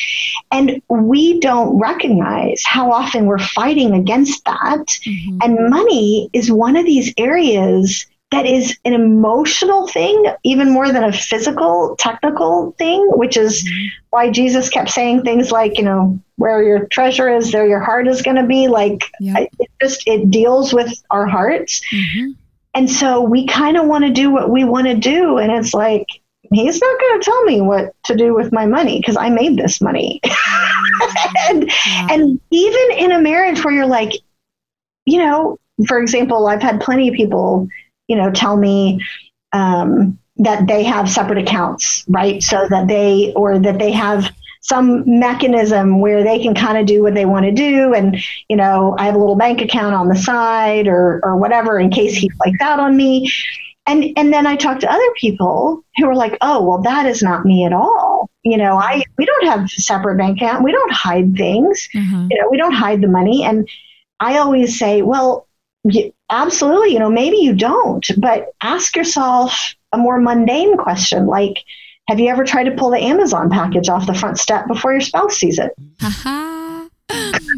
And we don't recognize how often we're fighting against that. Mhm. And money is one of these areas that is an emotional thing, even more than a physical, technical thing, which is why Jesus kept saying things like, you know, where your treasure is, there your heart is going to be. Like, Yeah. It just, it deals with our hearts. Mhm. And so we kind of want to do what we want to do. And it's like, he's not going to tell me what to do with my money because I made this money. and, Yeah. and even in a marriage where you're like, you know, for example, I've had plenty of people, you know, tell me um, that they have separate accounts, right? So that they, or that they have some mechanism where they can kind of do what they want to do. And, you know, I have a little bank account on the side or, or whatever in case he flakes out on me. And, and then I talk to other people who are like, oh, well, that is not me at all. You know, I, we don't have separate bank account. We don't hide things Uh-huh. you know, we don't hide the money. And I always say, well, absolutely, you know, maybe you don't, but ask yourself a more mundane question like, have you ever tried to pull the Amazon package off the front step before your spouse sees it? Ha-ha.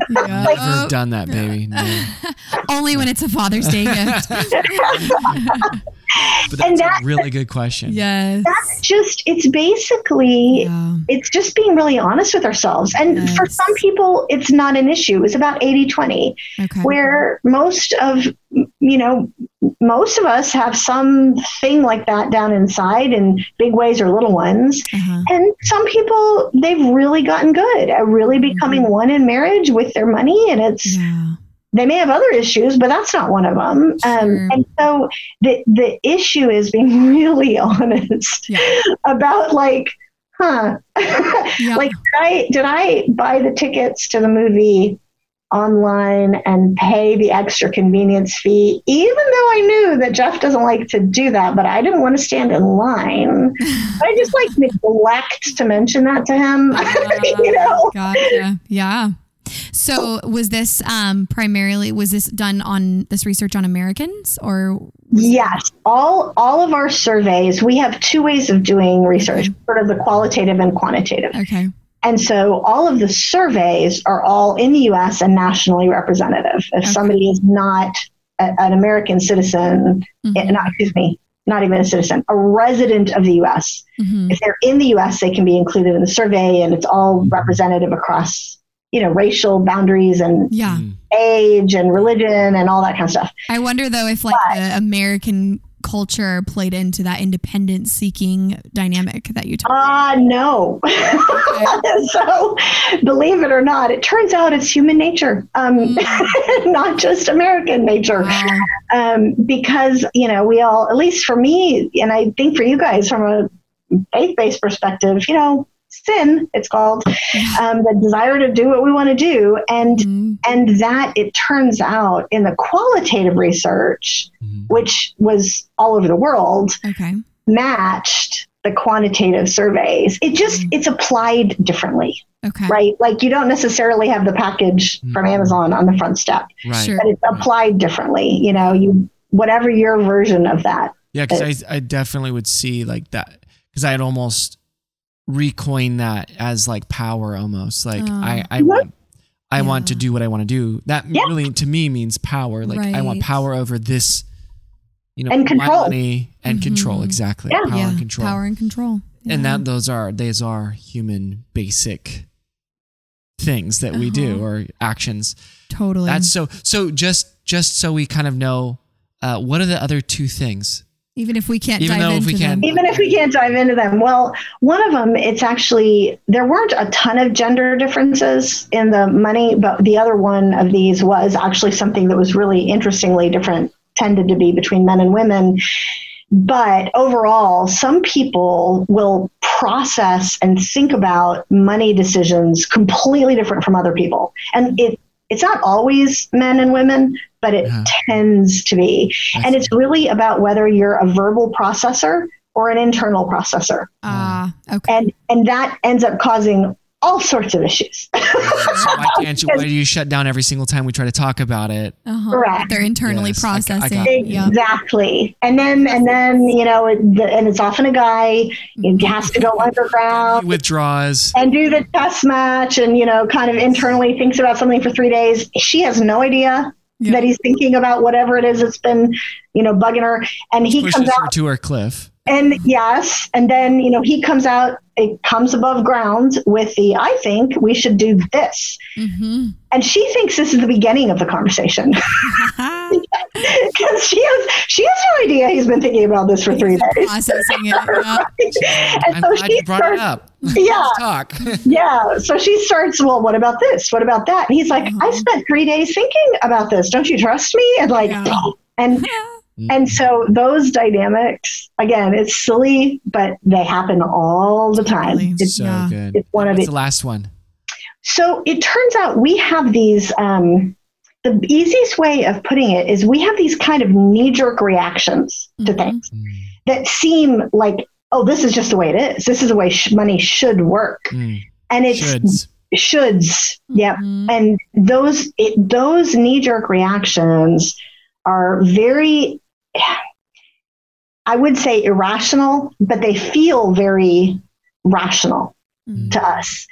Never Yeah. done that, baby. No. Only when it's a Father's Day gift. But And that's that- a really good question. yes. That's just, it's basically, Yeah. it's just being really honest with ourselves. And for some people, it's not an issue. It's about 80 20. Okay. where most of you know most of us have something like that down inside in big ways or little ones Uh-huh. and some people they've really gotten good at really becoming one in marriage with their money and it's Yeah. They may have other issues but that's not one of them um, and so the the issue is being really honest Yeah. about like huh Yeah. like did I did I buy the tickets to the movie online and pay the extra convenience fee, even though I knew that Jeff doesn't like to do that, but I didn't want to stand in line. I just like neglect to mention that to him. you know? Gotcha. Yeah. So was this um, primarily was this done on this research on Americans or Yes, all all of our surveys, we have two ways of doing research, sort of the qualitative and quantitative. okay? And so all of the surveys are all in the US and nationally representative. If Okay. somebody is not a, an American citizen, Mhm. eh, not, excuse me, not even a citizen, a resident of the US, Mhm. if they're in the US, they can be included in the survey and it's all representative across, you know, racial boundaries and Yeah. Mm. age and religion and all that kind of stuff. I wonder though if like the American culture played into that independence seeking dynamic that you talked. Uh, no. so, believe it or not, it turns out it's human nature, um, not just American nature. Wow. Um, because, you know, we all, at least for me, and I think for you guys from a faith based perspective, you know, sin, it's called, um, the desire to do what we want to do. And Mhm. and that it turns out in the qualitative research, Mhm. which was all over the world, Okay. matched the quantitative surveys. It just Mm. it's applied differently, Okay. right? Like you don't necessarily have the package from Mhm. Amazon on the front step, Right. Sure. but it's applied differently. You know, you whatever your version of that. Yeah, because I, I definitely would see like that because i had almost recoin that as like power almost. Like Oh. I, I want I want to do what I want to do. That Yeah. really to me means power. Like I want power over this, you know, And control. money and control. Mhm. Exactly. Yeah. Power yeah. and control. Power and control. And that those are those are human basic things that we do Uh-huh. or actions. totally. That's so so just just so we kind of know uh, what are the other two things? Even if we can't Even dive if into we them. can't- Even if we can't dive into them, well, one of them, it's actually, there weren't a ton of gender differences in the money, but the other one of these was actually something that was really interestingly different, tended to be between men and women. But overall, some people will process and think about money decisions completely different from other people. And it, it's not always men and women, but it Yeah. tends to be. I And it's really about whether you're a verbal processor or an internal processor. Ah, okay. And and that ends up causing all sorts of issues. so why can't you? Why do you shut down every single time we try to talk about it? Uh-huh. Correct. They're internally Yes, I I processing. yeah. exactly. And then and then, you know, the, and it's often a guy, he has to go He underground withdraws. and do the test match and, you know, kind of internally thinks about something for three days. She has no idea Yeah. that he's thinking about whatever it is that's been, you know, bugging her. And he pushes comes her to her cliff. And yes, and then you know he comes out, it comes above ground with the I think we should do this. Mm-hmm. And she thinks this is the beginning of the conversation because she has she has no idea he's been thinking about this for three days. processing it. Yeah. and I'm so glad she you brought it starts, up. yeah, Let's talk. yeah. So she starts. Well, what about this? What about that? And he's like, I Uh-huh. spent three days thinking about this. Don't you trust me? And like, Yeah. and and so those dynamics again, it's silly, but they happen all the time. It's, so Yeah. good. it's one of the the last one? So it turns out we have these. Um, the easiest way of putting it is we have these kind of knee jerk reactions to Mhm. things that seem like, oh, this is just the way it is. This is the way sh- money should work, Mm. and it's Shoulds. shoulds. Yeah, Mhm. and those it, those knee jerk reactions are very. I would say irrational, but they feel very rational Mhm. to us.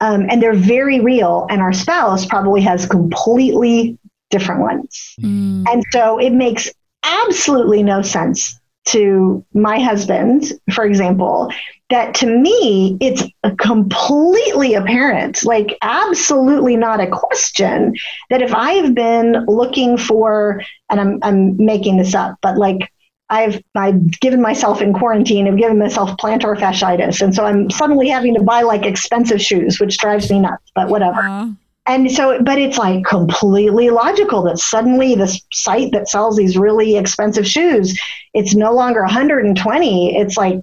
Um, and they're very real, and our spouse probably has completely different ones. Mm. And so it makes absolutely no sense to my husband, for example, that to me it's completely apparent, like absolutely not a question, that if I've been looking for, and I'm, I'm making this up, but like I've I've given myself in quarantine, I've given myself plantar fasciitis, and so I'm suddenly having to buy like expensive shoes, which drives me nuts. But whatever. Uh, And so, but it's like completely logical that suddenly this site that sells these really expensive shoes, it's no longer 120. It's like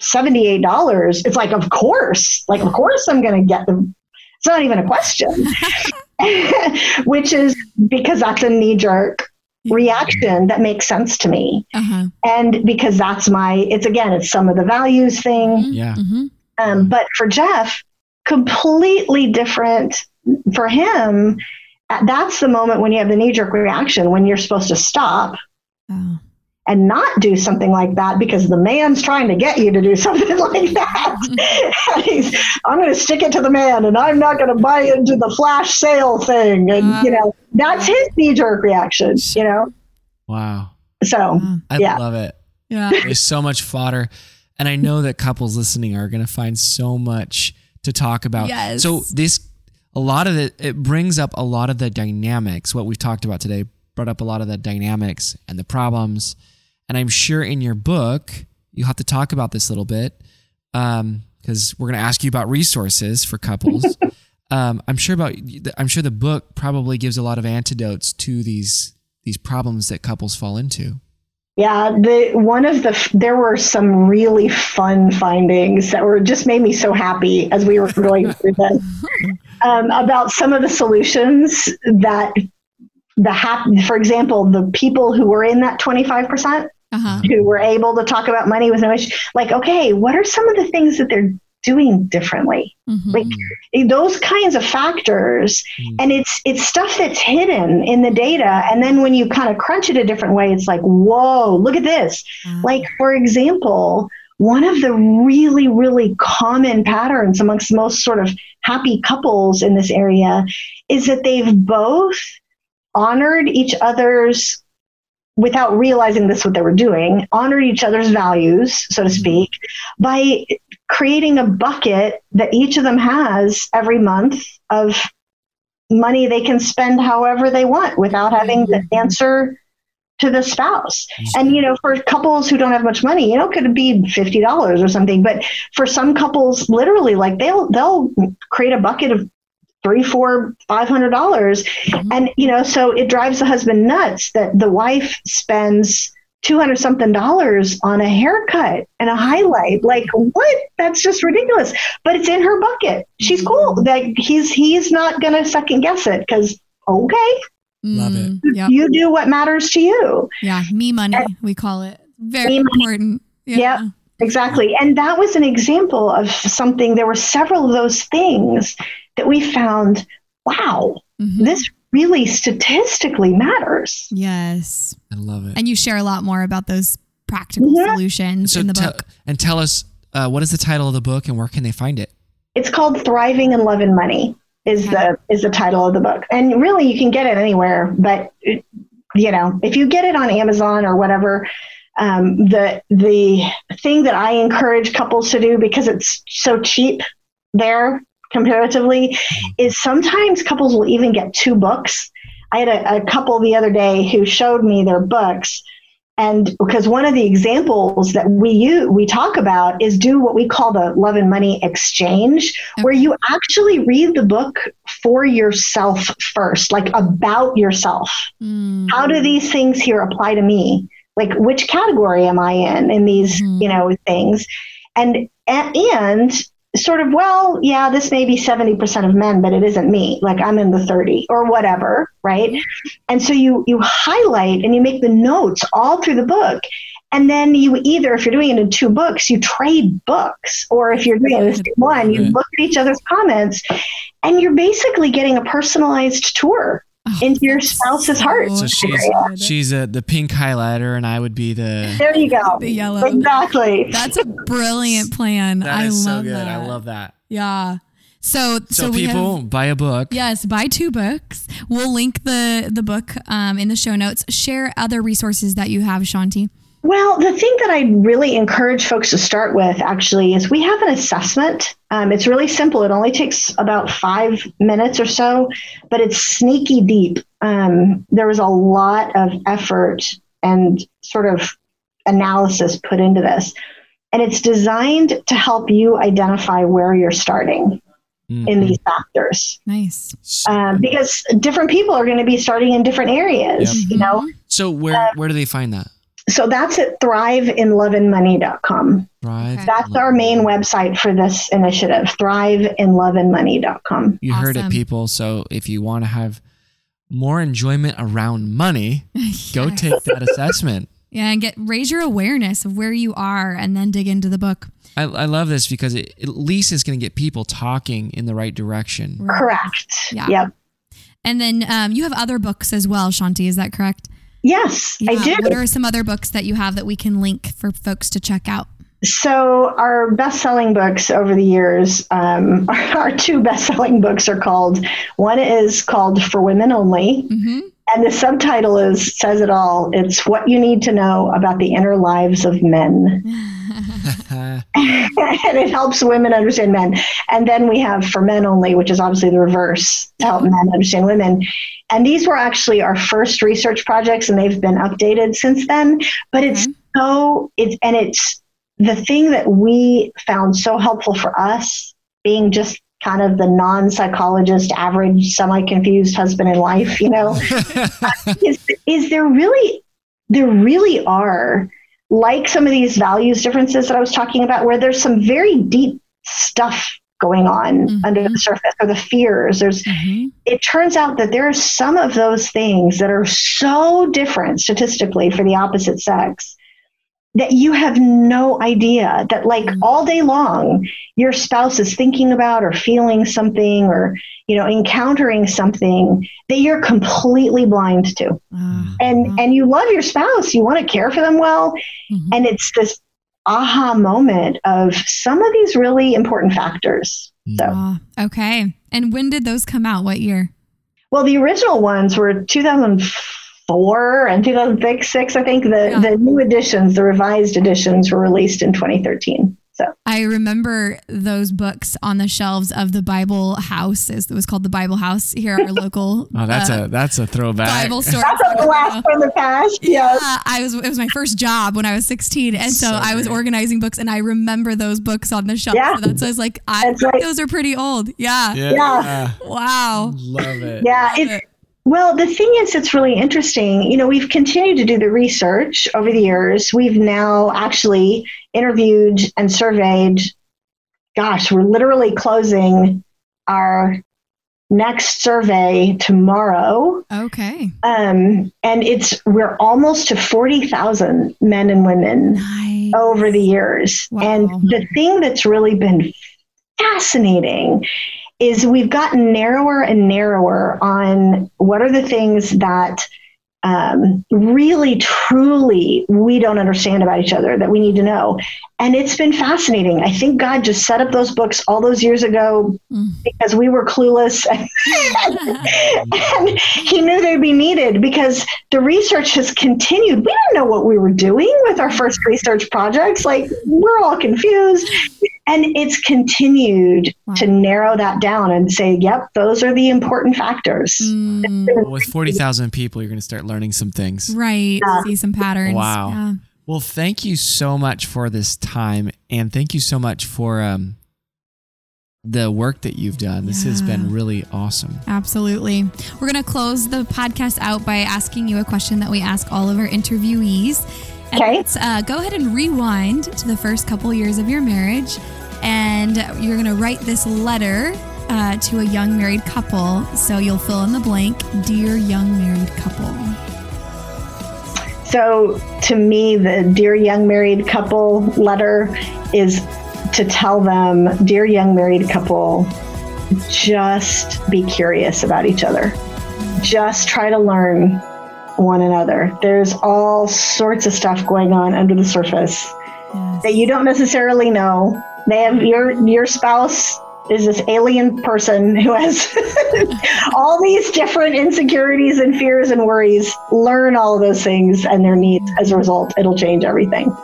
$78. It's like, of course, like, of course I'm going to get them. It's not even a question, which is because that's a knee jerk reaction that makes sense to me. uh-huh. And because that's my, it's again, it's some of the values thing. Yeah. hmm Um, but for Jeff, completely different for him. uh, That's the moment when you have the knee jerk reaction when you're supposed to stop Oh. and not do something like that because the man's trying to get you to do something like that. He's, I'm going to stick it to the man and I'm not going to buy into the flash sale thing. And, you know, that's his knee jerk reaction, you know? Wow. So, I Yeah. love it. Yeah. There's so much fodder. And I know that couples listening are going to find so much to talk about. Yes. So this, a lot of it, it brings up a lot of the dynamics. What we've talked about today brought up a lot of the dynamics and the problems. And I'm sure in your book, you'll have to talk about this a little bit because we're going to ask you about resources for couples. um, I'm sure about, I'm sure the book probably gives a lot of antidotes to these, these problems that couples fall into. Yeah, the one of the there were some really fun findings that were just made me so happy as we were going through this um, about some of the solutions that the hap- for example, the people who were in that twenty five percent Uh-huh. who were able to talk about money with no issue. Like, okay, what are some of the things that they're doing differently? Mhm. Like those kinds of factors, Mm. and it's it's stuff that's hidden in the data. And then when you kind of crunch it a different way, it's like, whoa, look at this. Wow. Like, for example, one of the really, really common patterns amongst most sort of happy couples in this area is that they've both honored each other's, without realizing this what they were doing, honored each other's values, so to speak, by creating a bucket that each of them has every month of money they can spend however they want without having to mm-hmm. answer to the spouse. And you know, for couples who don't have much money, you know, it could be fifty dollars or something. But for some couples, literally, like they'll they'll create a bucket of three, four, five hundred dollars, mm-hmm. and you know, so it drives the husband nuts that the wife spends two hundred something dollars on a haircut and a highlight. Like what? That's just ridiculous. But it's in her bucket. She's cool. Like he's he's not gonna second guess it because okay, Love it. Mm, Yep. you do what matters to you. Yeah. Me money, we call it. Very important. Yep. Yeah. Exactly. And that was an example of something. There were several of those things that we found wow, Mhm. this really statistically matters. Yes. I love it. And you share a lot more about those practical Yeah. solutions So in the tell- book. and tell us uh, what is the title of the book and where can they find it? It's called Thriving in Love and Money is Okay. the is the title of the book. And really you can get it anywhere, but it- you know, if you get it on Amazon or whatever, um, the the thing that I encourage couples to do because it's so cheap there comparatively is sometimes couples will even get two books. I had a, a couple the other day who showed me their books. And because one of the examples that we use, we talk about is do what we call the love and money exchange, where you actually read the book for yourself first, like about yourself. Mm. How do these things here apply to me? Like which category am I in in these, Mhm. you know, things? And and sort of, well, yeah, this may be 70% of men, but it isn't me. Like I'm in the 30 or whatever, right? And so you you highlight and you make the notes all through the book. And then you either, if you're doing it in two books, you trade books, or if you're doing it in one, you look at each other's comments, and you're basically getting a personalized tour Oh, into your spouse's heart. So so she's she's uh, the pink highlighter and I would be the. There you go. The yellow. Exactly. That's a brilliant plan. That I is love so good. that. I love that. Yeah. So So, so, we people have buy a book. Yes, buy two books. We'll link the the book um, in the show notes. Share other resources that you have, Shaunti. Well, the thing that I really encourage folks to start with actually is we have an assessment. Um, it's really simple. It only takes about five minutes or so, but it's sneaky deep. Um, there was a lot of effort and sort of analysis put into this. And it's designed to help you identify where you're starting in Mhm. these factors. Nice. Um, because different people are going to be starting in different areas, Yep. you know? So where where do they find that? So that's at thriveinloveandmoney.com. Thrive. Okay. That's our main website for this initiative, thriveinloveandmoney.com. You heard it, people. So if you want to have more enjoyment around money, go take that assessment. Yeah, and get raise your awareness of where you are, and then dig into the book. I, I love this because it at least it's going to get people talking in the right direction. Correct. Yeah. Yep. And then um, you have other books as well, Shaunti. Is that correct? Yes, I do. What are some other books that you have that we can link for folks to check out? So our best-selling books over the years, um, our two best-selling books are called. One is called For Women Only, hmm and the subtitle is says it all. It's what you need to know about the inner lives of men. and it helps women understand men. And then we have for men only, which is obviously the reverse to help men understand women. And these were actually our first research projects, and they've been updated since then. But it's Okay. so it's and it's the thing that we found so helpful for us, being just kind of the non-psychologist, average, semi-confused husband and wife, you know, is is there really there really are like some of these values differences that I was talking about, where there's some very deep stuff going on Mhm. under the surface, or the fears. There's hmm it turns out that there are some of those things that are so different statistically for the opposite sex that you have no idea that like all day long your spouse is thinking about or feeling something or you know encountering something that you're completely blind to Ah, and and you love your spouse you want to care for them well Mhm. and it's this aha moment of some of these really important factors so ah, okay. And when did those come out? What year? well the original ones were 2004 and 2006 six, i think the Yeah. the new editions the revised editions were released in 2013 so I remember those books on the shelves of the Bible House. It was called the Bible House here at our local. Oh, that's uh, a that's a throwback. Bible store. that's a blast from the past yes Yeah, I was. It was my first job when I was 16, and so, So I was great. organizing books, and I remember those books on the shelf. Yeah. So that's I was like, I That's right. those are pretty old. Yeah. Yeah. Yeah. Wow. Love it. yeah it's Well, the thing is, it's really interesting. You know, we've continued to do the research over the years. We've now actually interviewed and surveyed, gosh, we're literally closing our next survey tomorrow. Okay. Um, and it's, we're almost to 40,000 men and women Nice. over the years. Wow. And the thing that's really been fascinating is we've gotten narrower and narrower on what are the things that um, really, truly, we don't understand about each other that we need to know. And it's been fascinating. I think God just set up those books all those years ago Mm. because we were clueless and he knew they'd be needed because the research has continued. We don't know what we were doing with our first research projects. Like, we're all confused. And it's continued Wow. to narrow that down and say, yep, those are the important factors. Mm, Well, with 40,000 people, you're going to start learning some things. right. See some patterns. Wow. Yeah. Well, thank you so much for this time. And thank you so much for um, the work that you've done. This has been really awesome. Absolutely. We're going to close the podcast out by asking you a question that we ask all of our interviewees. And Okay. it's, uh, go ahead and rewind to the first couple years of your marriage. And you're going to write this letter uh, to a young married couple. So you'll fill in the blank Dear young married couple. So, to me, the Dear Young Married Couple letter is to tell them, Dear Young Married Couple, just be curious about each other. Just try to learn one another. There's all sorts of stuff going on under the surface Yes. that you don't necessarily know. They have your your spouse is this alien person who has all these different insecurities and fears and worries. Learn all of those things and their needs. As a result, it'll change everything.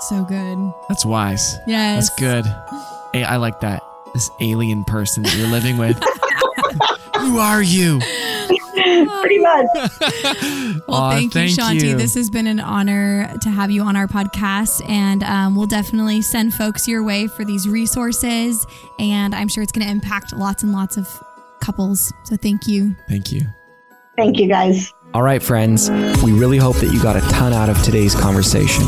So good. That's wise. Yes. That's good. Hey, I like that. This alien person that you're living with. Who are you? Pretty much. Well, Aw, thank, you, Shaunti. you. This has been an honor to have you on our podcast, and um, we'll definitely send folks your way for these resources. And I'm sure it's going to impact lots and lots of couples. So thank you. Thank you. Thank you, guys. All right, friends, we really hope that you got a ton out of today's conversation.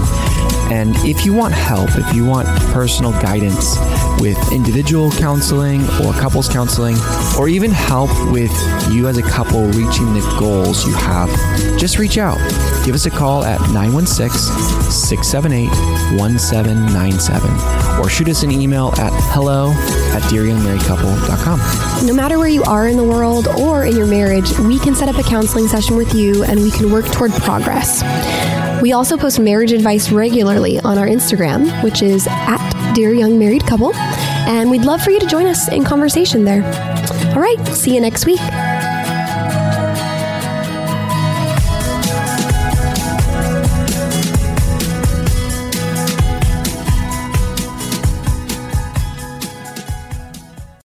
And if you want help, if you want personal guidance with individual counseling or couples counseling, or even help with you as a couple reaching the goals you have, just reach out. Give us a call at 916 678 1797 or shoot us an email at hello at dearyoungmarriedcouple.com. No matter where you are in the world or in your marriage, we can set up a counseling session with you and we can work toward progress. We also post marriage advice regularly on our Instagram, which is at Dear Young Married Couple, and we'd love for you to join us in conversation there. All right, see you next week.